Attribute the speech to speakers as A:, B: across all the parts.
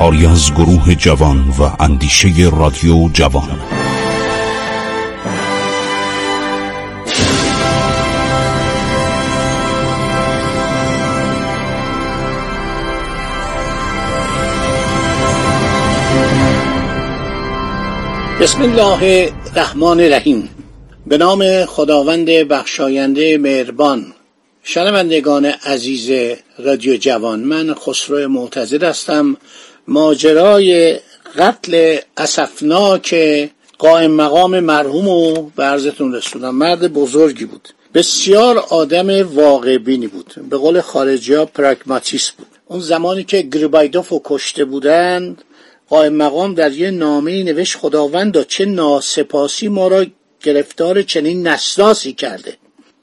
A: کاری از گروه جوان و اندیشه رادیو جوان.
B: بسم الله الرحمن الرحیم. به نام خداوند بخشاینده مهربان شنوندگان عزیز رادیو جوان من خسرو معتزد هستم. ماجرای قتل اسفناک قائم مقام مرحوم و به عرضتون رسوندم. مرد بزرگی بود. بسیار آدم واقع بینی بود. به قول خارجی ها پراگماتیست بود. اون زمانی که گریبایدوف رو کشته بودند قائم مقام در یه نامه نوشت خداوند چه ناسپاسی ما را گرفتار چنین نسلاسی کرده.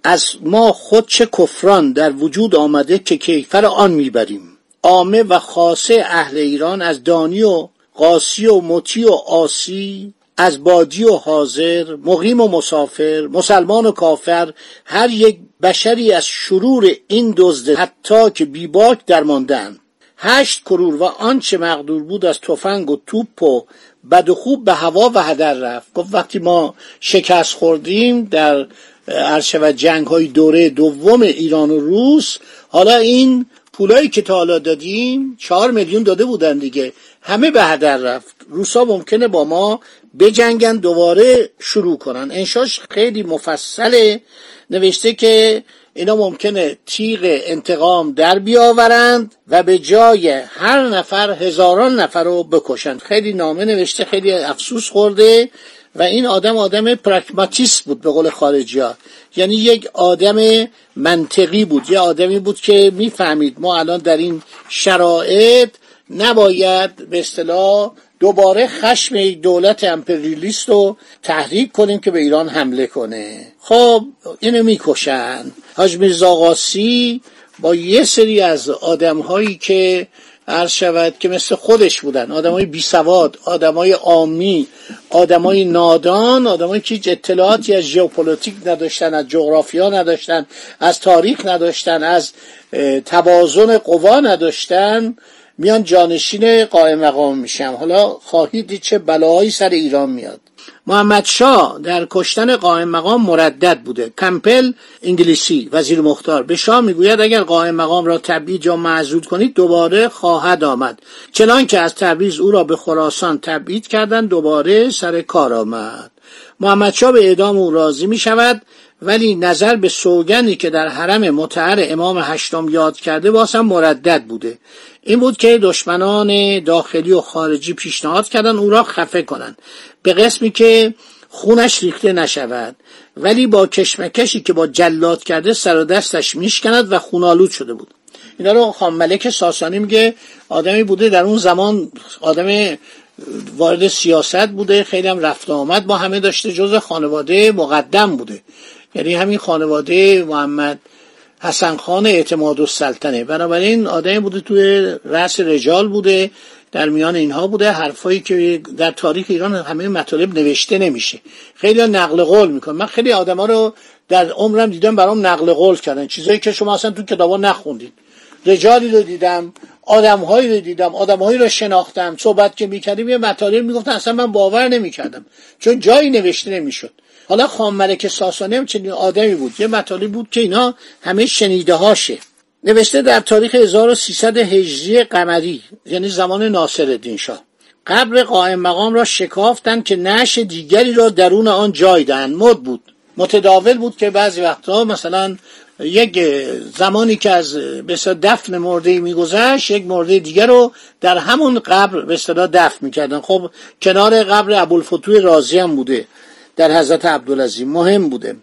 B: از ما خود چه کفران در وجود آمده که کیفر آن می‌بریم. عامه و خاصه اهل ایران از دانی و قاسی و مطی و آسی از بادی و حاضر مقیم و مسافر مسلمان و کافر هر یک بشری از شرور این دزد حتی که بیباک درماندهاند هشت کرور و آنچه مقدور بود از تفنگ و توپ و بد و خوب به هوا و هدر رفت. گفت وقتی ما شکست خوردیم در عرشه و جنگ های دوره دوم ایران و روس حالا این پولایی که تا حالا دادیم چهار میلیون داده بودن دیگه. همه به هدر رفت. روسا ممکنه با ما بجنگن دوباره شروع کنن. انشاش خیلی مفصله. نوشته که اینا ممکنه تیغ انتقام در بیاورند و به جای هر نفر هزاران نفر رو بکشند. خیلی نامه نوشته خیلی افسوس خورده. و این آدم آدم پراکماتیست بود به قول خارجی ها یعنی یک آدم منطقی بود یه آدمی بود که می‌فهمید ما الان در این شرایط نباید به اصطلاح دوباره خشم یک دولت امپریالیست رو تحریک کنیم که به ایران حمله کنه. خب اینو می‌کشن. حاج میرزا با یه سری از آدم هایی که عرض شود که مثل خودش بودن. آدم های بی سواد آدم های آمی آدم های نادان آدم های که هیچ اطلاعاتی از ژئوپلیتیک نداشتن از جغرافیا نداشتن از تاریخ نداشتن از توازن قوا نداشتن میان جانشین قائم مقام میشم حالا خواهید چه بلاهایی سر ایران میاد. محمد شاه در کشتن قائم مقام مردد بوده. کمپل انگلیسی وزیر مختار. به شاه می‌گوید اگر قائم مقام را تبعید یا معزول کنید دوباره خواهد آمد. چنان که از تبریز او را به خراسان تبعید کردن دوباره سر کار آمد. محمد شاه به اعدام او راضی می شود ولی نظر به سوگنی که در حرم متعر امام هشتم یاد کرده هم مردد بوده. این بود که دشمنان داخلی و خارجی پیشنهاد کردن او را خفه کنند. به قسمی که خونش ریخته نشود ولی با کشمکشی که با جلاد کرده سر و دستش میشکند و خونالود شده بود. اینا رو خان ملک ساسانی میگه آدمی بوده در اون زمان آدم وارد سیاست بوده خیلی هم رفت آمد با همه داشته جز خانواده مقدم بوده. یعنی همین خانواده محمد حسن خان اعتماد السلطنه. بنابراین آدمی بوده توی رأس رجال بوده. در میان اینها بوده حرفایی که در تاریخ ایران همه مطالب نوشته نمیشه. خیلی نقل قول می‌کنه من خیلی آدما رو در عمرم دیدم برام نقل قول کردن. چیزایی که شما اصلا تو کتابا نخوندید رجالی رو دیدم آدمهایی رو دیدم آدمهایی رو شناختم صحبت که می‌کردیم یه مطالب می‌گفتن اصلا من باور نمی‌کردم. چون جایی نوشته نمی‌شد. حالا خان ملک ساسانی هم چنین آدمی بود. یه مطالب بود که اینا همه شنیده هاشه نوشته در تاریخ 1300 هجری قمری یعنی زمان ناصر شاه. قبر قائم مقام را شکافتند که نش دیگری را درون آن جای دهند. مد بود. متداول بود که بعضی وقتها مثلا یک زمانی که از به دفن مرده میگذشت یک مرده دیگر رو در همون قبر به اصطلاح دفن می‌کردن. خب کنار قبر ابوالفتوح رازی هم بوده. در حضرت عبدالعظیم مهم بوده.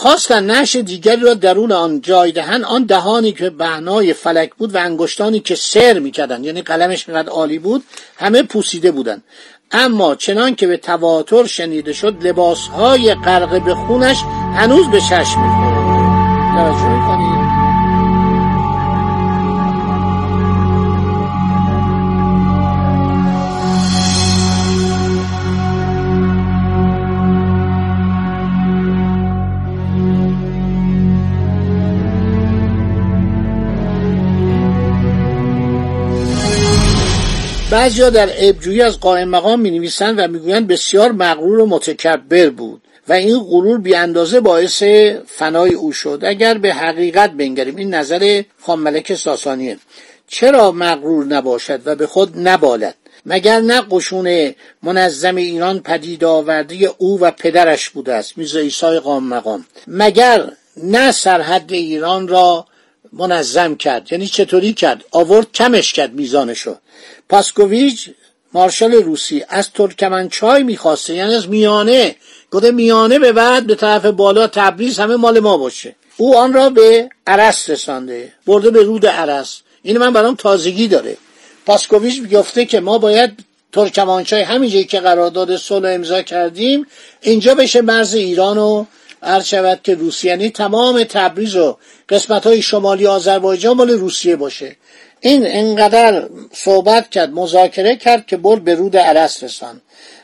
B: خواستن نش دیگری را درون آن جای دهن آن دهانی که بهنای فلک بود و انگشتانی که سر می‌کردن یعنی قلمش میقدر عالی بود همه پوسیده بودن اما چنان که به تواتر شنیده شد لباسهای غرق به خونش هنوز به چشم می‌خورد. توجه بعضیا در ابجویی از قائم مقام می نویسند و می‌گویند بسیار مغرور و متکبر بود و این غرور بی اندازه باعث فنای او شد. اگر به حقیقت بنگریم این نظر خان ملک ساسانیه. چرا مغرور نباشد و به خود نبالد؟ مگر نه قشون منظم ایران پدید آورده او و پدرش بوده است میرزا عیسی قام مقام. مگر نه سرحد ایران را منظم کرد؟ یعنی چطوری کرد؟ آورد کمش کرد میزانشو. پاسکوویچ مارشال روسی از ترکمنچای می‌خواسته یعنی از میانه. گفته میانه به بعد به طرف بالا تبریز همه مال ما باشه. او آن را به عرس رسانده برده به رود عرس. این من برام تازگی داره. پاسکوویچ گفته که ما باید ترکمانچای همینجایی که قرارداد صلح امضا کردیم اینجا بشه مرز ایران و عرض شود که روسیه یعنی تمام تبریز و قسمت های شمالی آذربایجان مال روسیه باشه. این انقدر صحبت کرد مذاکره کرد که برد به رود عرس رسان.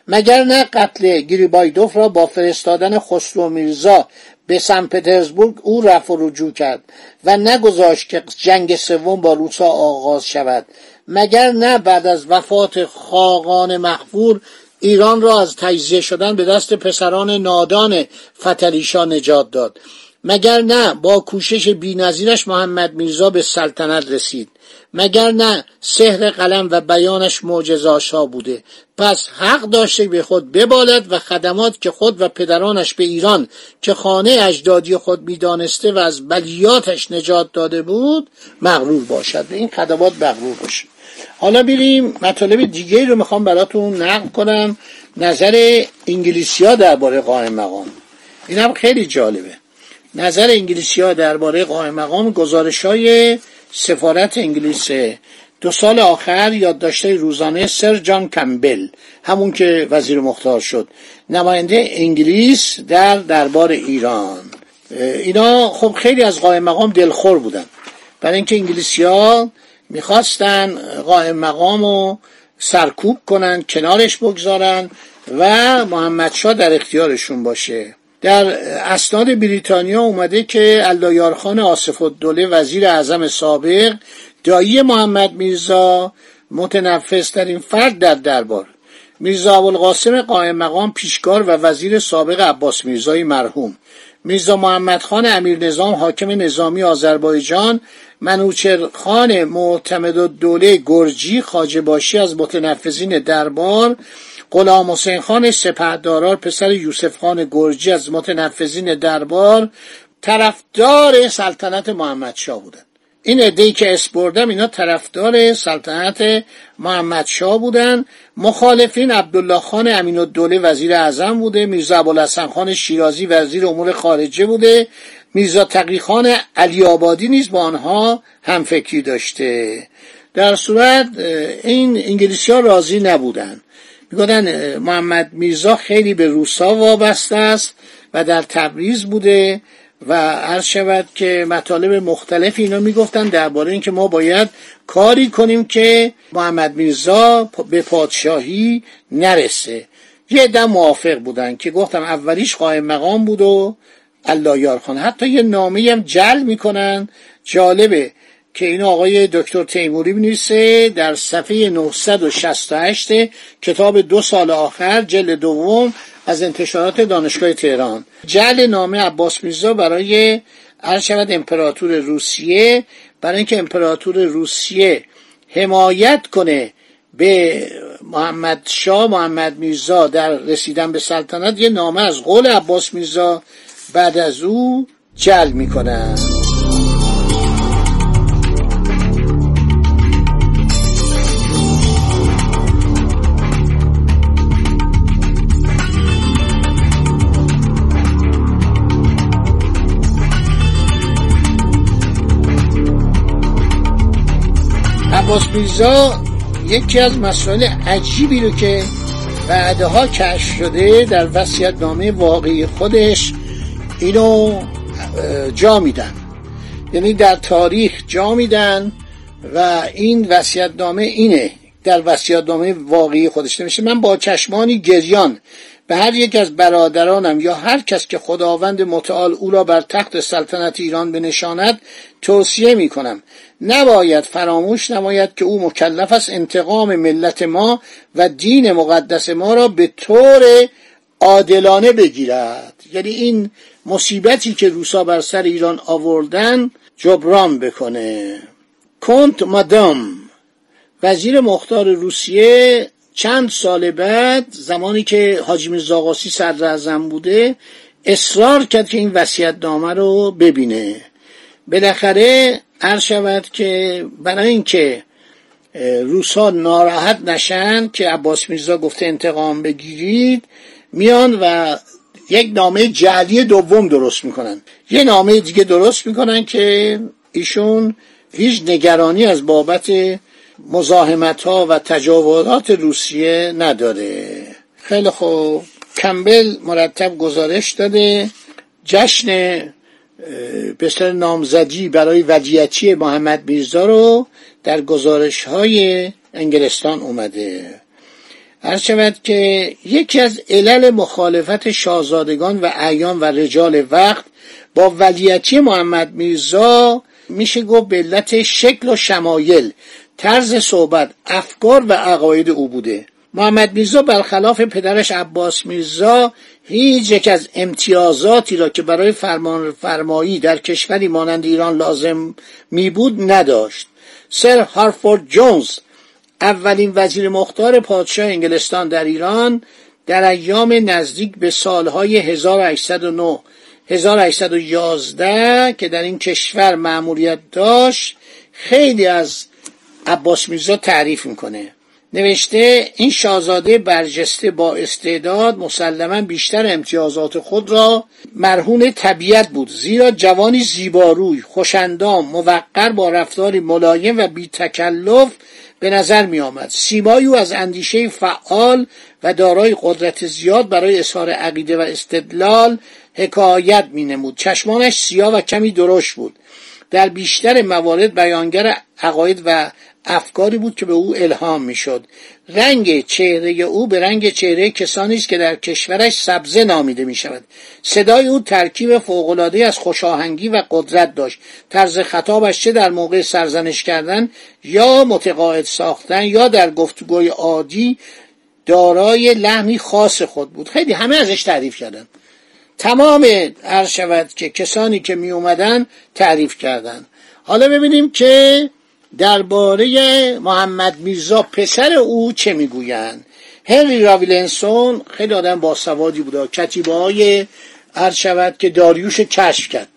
B: مگر نه قتل گریبایدوف را با فرستادن خسرو میرزا به سن پترزبورگ او رفع و رجوع کرد و نگذاشت که جنگ سوم با روسا آغاز شود؟ مگر نه بعد از وفات خاقان مخفور ایران را از تجزیه شدن به دست پسران نادان فتلیشا نجات داد؟ مگر نه با کوشش بینظیرش محمد میرزا به سلطنت رسید؟ مگر نه سحر قلم و بیانش معجزاشا بوده؟ پس حق داشته به خود ببالد و خدمات که خود و پدرانش به ایران که خانه اجدادی خود می‌دانسته و از بلیاتش نجات داده بود مغرور باشد. این خدمات مغرور باشه حالا بریم مطالب دیگه رو می‌خوام براتون نقل کنم. نظر انگلیسی ها درباره قائم مقام. این هم خیلی جالبه. نظر انگلیسی ها درباره قائم مقام گزارش های سفارت انگلیس دو سال آخر یادداشته روزانه سر جان کمبل همون که وزیر مختار شد. نماینده انگلیس در دربار ایران. اینا خب خیلی از قائم مقام دلخور بودن. برای اینکه انگلیسی ها می‌خواستن قائم مقام رو سرکوب کنن کنارش بگذارن و محمدشاه در اختیارشون باشه. در اسناد بریتانیا اومده که اللایارخان آصف الدوله وزیر اعظم سابق دایی محمد میرزا متنفس ترین فرد در دربار. میرزا ابوالقاسم قائم مقام پیشکار و وزیر سابق عباس میرزای مرحوم. میرزا محمد خان امیر نظام حاکم نظامی آذربایجان. منوچر خان معتمد و دوله گرجی خاجه باشی از متنفذین دربار. غلام حسین خان سپهدارار پسر یوسف خان گرجی از متنفذین دربار طرفدار سلطنت محمد شاه بودند. این عده‌ای که اسپردم اینا طرفدار سلطنت محمد شاه بودن مخالفین عبدالله خان امین الدوله وزیر اعظم بوده میرزا ابوالحسن خان شیرازی وزیر امور خارجه بوده میرزا تقی خان علی آبادی نیز با آنها همفکری داشته. در صورت این انگلیسی ها راضی نبودن می‌گفتن محمد میرزا خیلی به روسا وابسته است و در تبریز بوده و عرض شود که مطالب مختلف اینا می‌گفتن درباره اینکه ما باید کاری کنیم که محمد میرزا به پادشاهی نرسه. یه دم موافق بودن که گفتم اولیش قائم مقام بود و الله یارخان حتی یه نامه هم جل می‌کنن. جالبه که این آقای دکتر تیموری بنویسه در صفحه 968 کتاب دو سال آخر جلد دوم از انتشارات دانشگاه تهران. جل نامه عباس میرزا برای هر امپراتور روسیه برای اینکه امپراتور روسیه حمایت کنه به محمد شاه محمد میرزا در رسیدن به سلطنت یه نامه از قول عباس میرزا بعد از او جل می‌کنن عباس میرزا یکی از مسائل عجیبی رو که بعدها کشف شده در وسیعت نامه واقعی خودش اینو جا میدن. یعنی در تاریخ جا میدن و این وسیعت نامه اینه در وسیعت نامه واقعی خودش نمیشه من با چشمانی گریان به هر یک از برادرانم یا هر کس که خداوند متعال او را بر تخت سلطنت ایران بنشاند توصیه می کنم نباید فراموش نماید که او مکلف است انتقام ملت ما و دین مقدس ما را به طور عادلانه بگیرد. یعنی این مصیبتی که روسا بر سر ایران آوردن جبران بکنه. کنت مادام وزیر مختار روسیه چند سال بعد زمانی که حاجی میرزا صدر بوده اصرار کرد که این وصیت نامه رو ببینه. بالاخره هر شود که برای اینکه روسا ناراحت نشن که عباس میرزا گفته انتقام بگیرید میان و یک نامه جعلی دوم درست می‌کنن. یه نامه دیگه درست می‌کنن که ایشون هیچ نگرانی از بابت مزاحمت ها و تجاوزات روسیه نداره. خیلی خوب. کمبل مرتب گزارش داده. جشن بسیار نامزدی برای ولیعتی محمد میرزا رو در گزارش های انگلستان اومده. هر شود که یکی از علل مخالفت شاهزادگان و اعیان و رجال وقت با ولیتی محمد میرزا میشه گفت به علت شکل و شمایل طرز صحبت افکار و عقاید او بوده. محمد میرزا برخلاف پدرش عباس میرزا هیچ یک از امتیازاتی را که برای فرمان فرمایی در کشوری مانند ایران لازم می بود نداشت. سر هارفورد جونز اولین وزیر مختار پادشاه انگلستان در ایران در ایام نزدیک به سالهای 1809 1811 که در این کشور معمولیت داشت خیلی از عباس میرزا تعریف می‌کنه. نوشته این شاهزاده برجسته با استعداد مسلما بیشتر امتیازات خود را مرهون طبیعت بود زیرا جوانی زیباروی خوشندام موقر با رفتاری ملایم و بی تکلف به نظر می آمد سیمای او از اندیشه فعال و دارای قدرت زیاد برای اظهار عقیده و استدلال حکایت می نمود چشمانش سیاه و کمی درشت بود. در بیشتر موارد بیانگر عقاید و افکاری بود که به او الهام می‌شد. رنگ چهره او به رنگ چهره کسانی است که در کشورش سبزه نامیده می شود صدای او ترکیب فوقالعاده از خوشاهنگی و قدرت داشت. طرز خطابش چه در موقع سرزنش کردن یا متقاعد ساختن یا در گفتگوی عادی دارای لحنی خاص خود بود. خیلی همه ازش تعریف کردن. تمام عرض شود که کسانی که می اومدن تعریف کردن. حالا ببینیم که درباره محمد میرزا پسر او چه می‌گویند؟ هنری راولینسون خیلی آدم باسوادی بوده کتیبه های عرض شود که داریوش کشف کرد.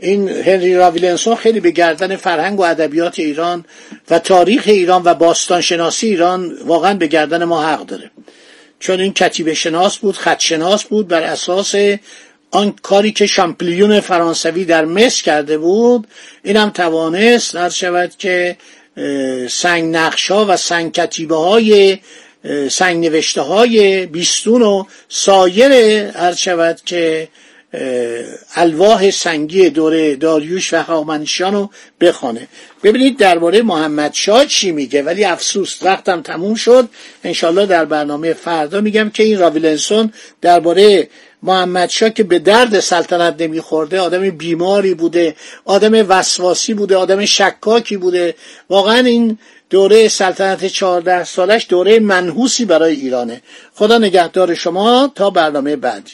B: این هنری راولینسون خیلی به گردن فرهنگ و ادبیات ایران و تاریخ ایران و باستان شناسی ایران واقعا به گردن ما حق داره. چون این کتیبه شناس بود خط شناس بود بر اساس آن کاری که شامپلیون فرانسوی در مصر کرده بود این هم توانست عرض شود که سنگ نقشا و سنگ کتیبه های سنگ نوشته های بیستون و سایر عرض شود که الواح سنگی دوره داریوش و هامنشان رو بخوانه ببینید درباره محمد شاه چی میگه ولی افسوس وقتم تموم شد. انشالله در برنامه فردا میگم که این راویلنسون درباره محمد شاه که به درد سلطنت نمیخورده آدم بیماری بوده آدم وسواسی بوده آدم شکاکی بوده. واقعا این دوره سلطنت چهارده سالش دوره منحوسی برای ایرانه. خدا نگهدار شما تا برنامه بعدی.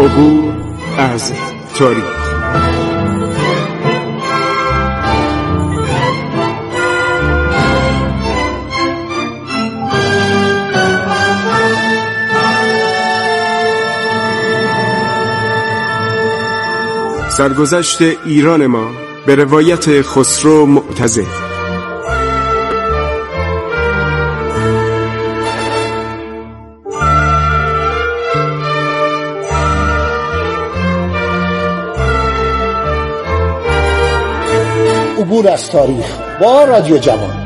C: عبور از تاریخ سرگذشت ایران ما به روایت خسرو معتزد
B: عبور از تاریخ با رادیو جوان.